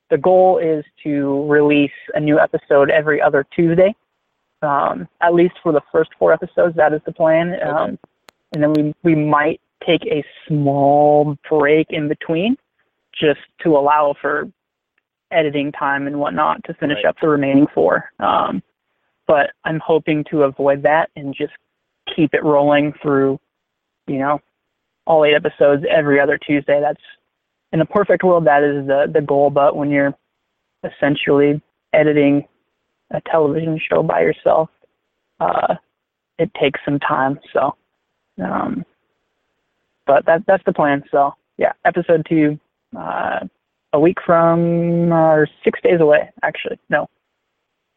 the goal is to release a new episode every other Tuesday, um, at least for the first four episodes. That is the plan. Um, and then we we might take a small break in between, just to allow for editing time and whatnot to finish Right. up the remaining four. Um, but I'm hoping to avoid that and just keep it rolling through, you know, all eight episodes every other Tuesday. That's in a perfect world, that is the the goal. But when you're essentially editing a television show by yourself, uh, it takes some time. So, um, but that that's the plan. So yeah, episode two, uh, a week from or six days away. Actually, no,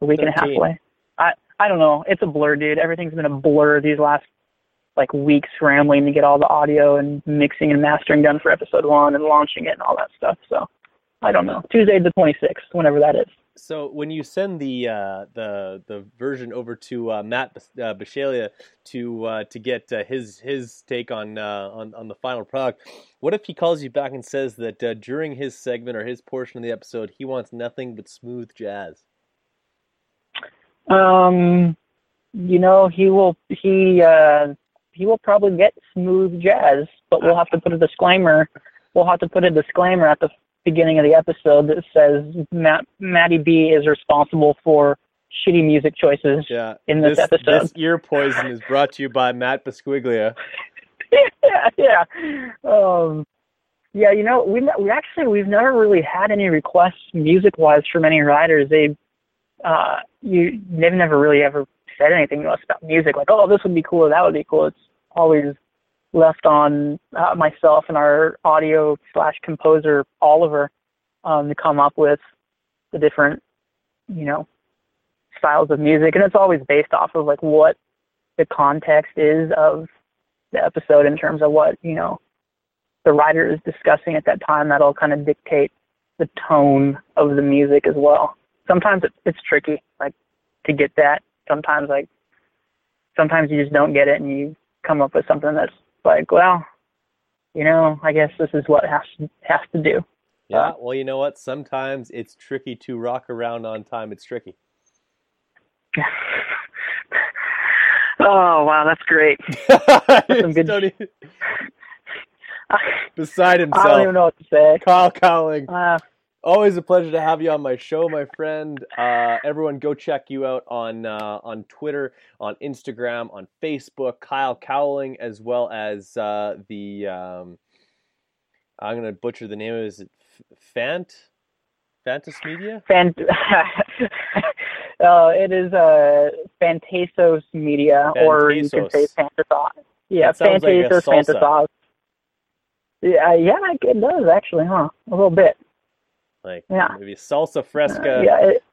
a week and a half away. I I don't know. It's a blur, dude. Everything's been a blur these last like weeks scrambling to get all the audio and mixing and mastering done for episode one and launching it and all that stuff. So I don't know. Tuesday the 26th, whenever that is. So when you send the uh, the the version over to uh, Matt uh, Bisceglia to uh, to get uh, his his take on uh, on on the final product, what if he calls you back and says that uh, during his segment or his portion of the episode he wants nothing but smooth jazz? Um, you know, he will he uh he will probably get smooth jazz, but we'll have to put a disclaimer. We'll have to put a disclaimer at the beginning of the episode that says Matt Matty B is responsible for shitty music choices Yeah. in this, this episode. This ear poison is brought to you by Matt Bisceglia. yeah, yeah. Um, yeah, you know, we we actually we've never really had any requests music wise from any writers. They uh you they've never really ever said anything to us about music like, oh, this would be cool that would be cool. It's always left on uh, myself and our audio slash composer Oliver um, to come up with the different, you know, styles of music, and it's always based off of like what the context is of the episode in terms of what you know the writer is discussing at that time. That'll kind of dictate the tone of the music as well. Sometimes it, it's tricky, like to get that. Sometimes like sometimes you just don't get it, and you come up with something that's like, well, you know, I guess this is what has to, has to do. Yeah, well, you know what? Sometimes it's tricky to rock around on time. It's tricky. Oh wow, that's great. Some good. Even- Beside I himself. don't even know what to say. Kyle Cowling. Uh, Always a pleasure to have you on my show, my friend. Uh, everyone, go check you out on uh, on Twitter, on Instagram, on Facebook. Kyle Cowling, as well as uh, the um, I'm gonna butcher the name. Is it Fant? Fantas Media? Fan- uh, it is uh, Fantasos Media, or you can say Fantasos. Fantasos. Yeah, sounds like Fantasos. Fantasos. Yeah, yeah, it does actually, huh? A little bit. Like Yeah. maybe Salsa Fresca. Uh, yeah, it-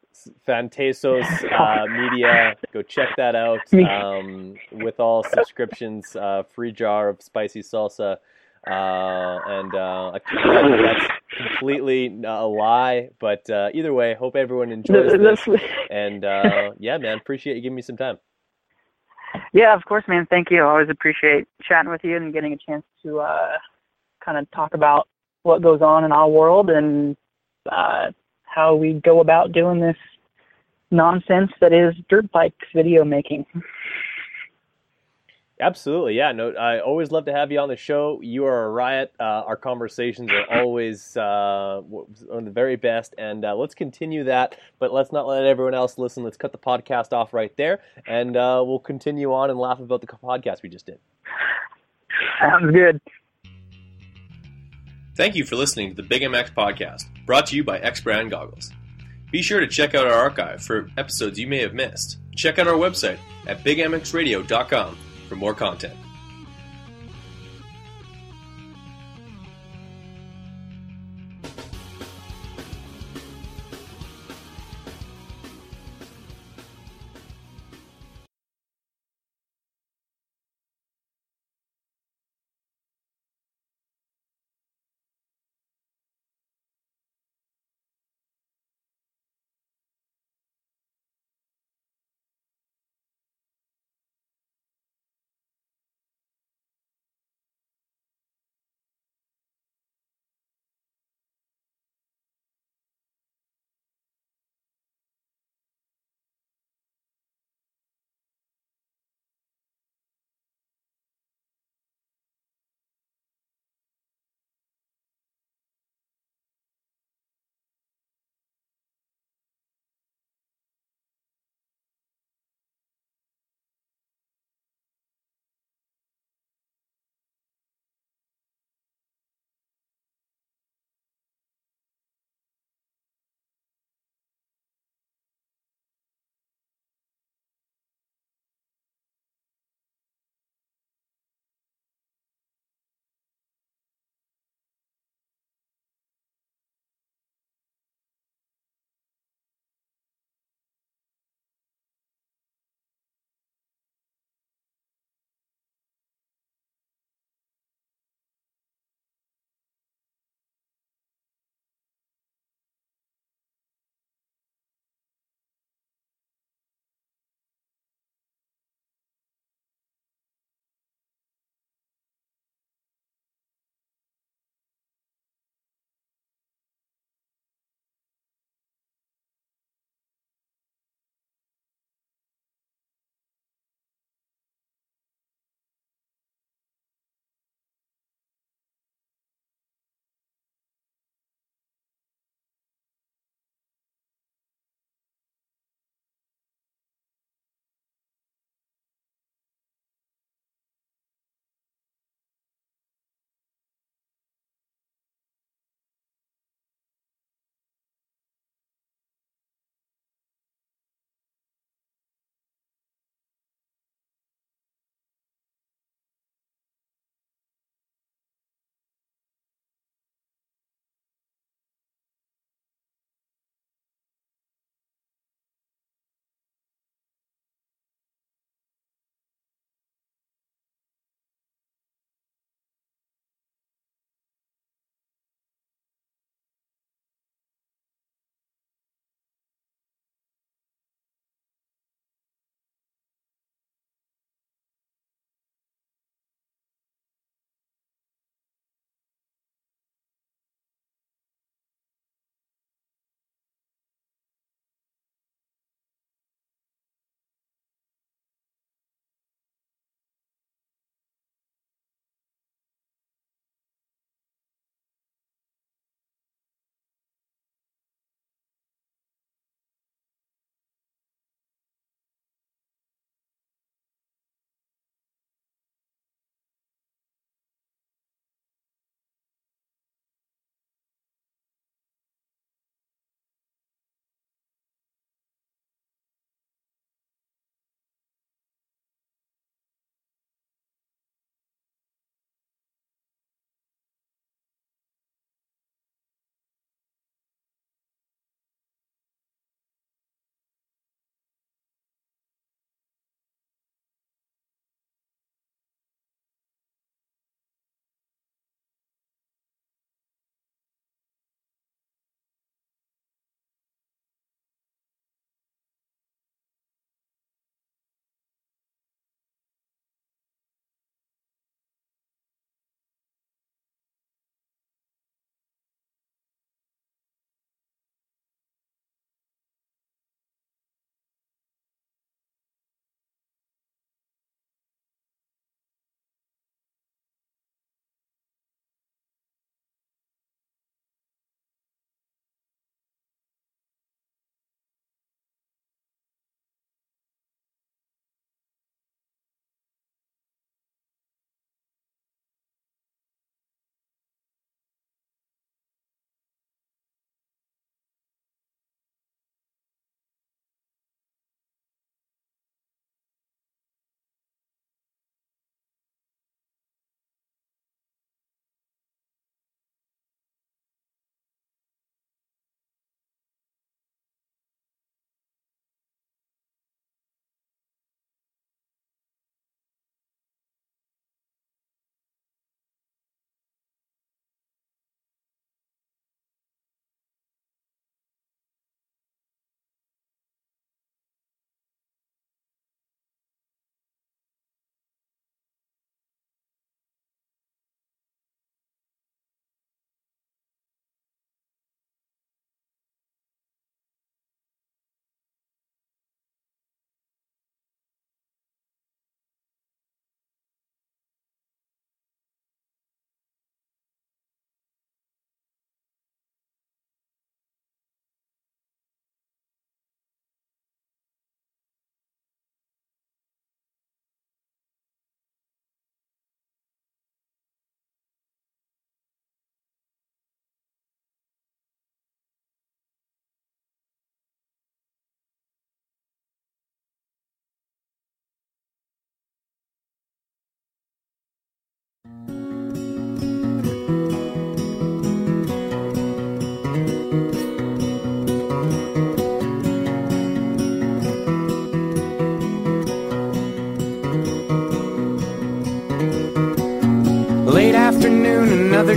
Fantasos uh, Media. Go check that out. Um, with all subscriptions, uh, free jar of spicy salsa. Uh, and uh, that- that's completely a lie. But uh, either way, hope everyone enjoys This-. And uh, yeah, man, appreciate you giving me some time. Yeah, of course, man. Thank you. I always appreciate chatting with you and getting a chance to uh, kind of talk about what goes on in our world and uh, how we go about doing this nonsense that is dirt bike video making. Absolutely, yeah. No, I always love to have you on the show. You are a riot. Uh, our conversations are always uh, one of the very best, and uh, let's continue that. But let's not let everyone else listen. Let's cut the podcast off right there, and uh, we'll continue on and laugh about the podcast we just did. Sounds good. Thank you for listening to the Big MX podcast, brought to you by X Brand Goggles. Be sure to check out our archive for episodes you may have missed. Check out our website at bigmxradio.com for more content.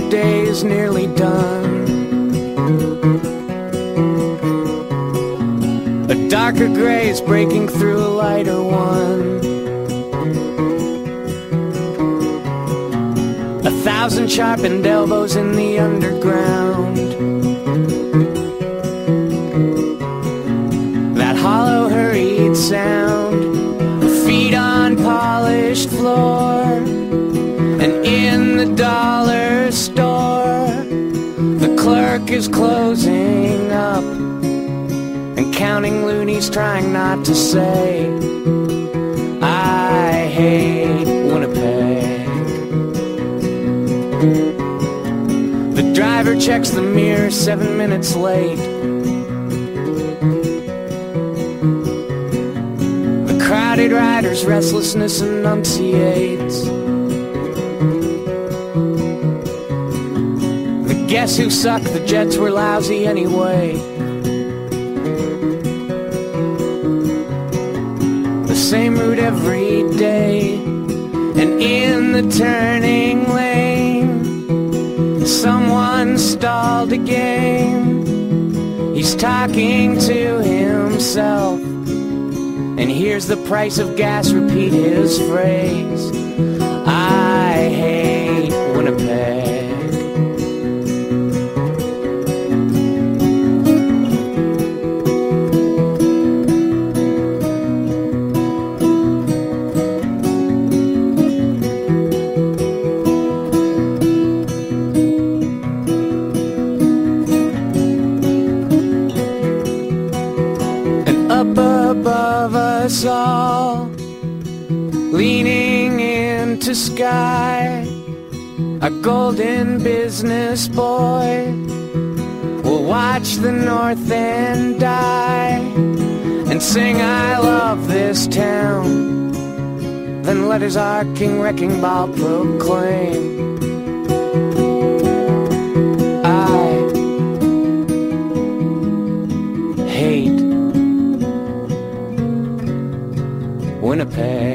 Day is nearly done. A darker gray is breaking through a lighter one. A thousand sharpened elbows in the underground. That hollow, hurried sound feet on polished floor. And in the dollar is closing up and counting loonies, trying not to say, I hate Winnipeg. The driver checks the mirror seven minutes late. The crowded rider's restlessness enunciates. Guess who sucked, the Jets were lousy anyway. The same route every day, and in the turning lane, someone stalled again. He's talking to himself, and hears the price of gas repeat his phrase golden business boy will watch the north end die and sing, I love this town. Then let his arcing wrecking ball proclaim. I hate Winnipeg.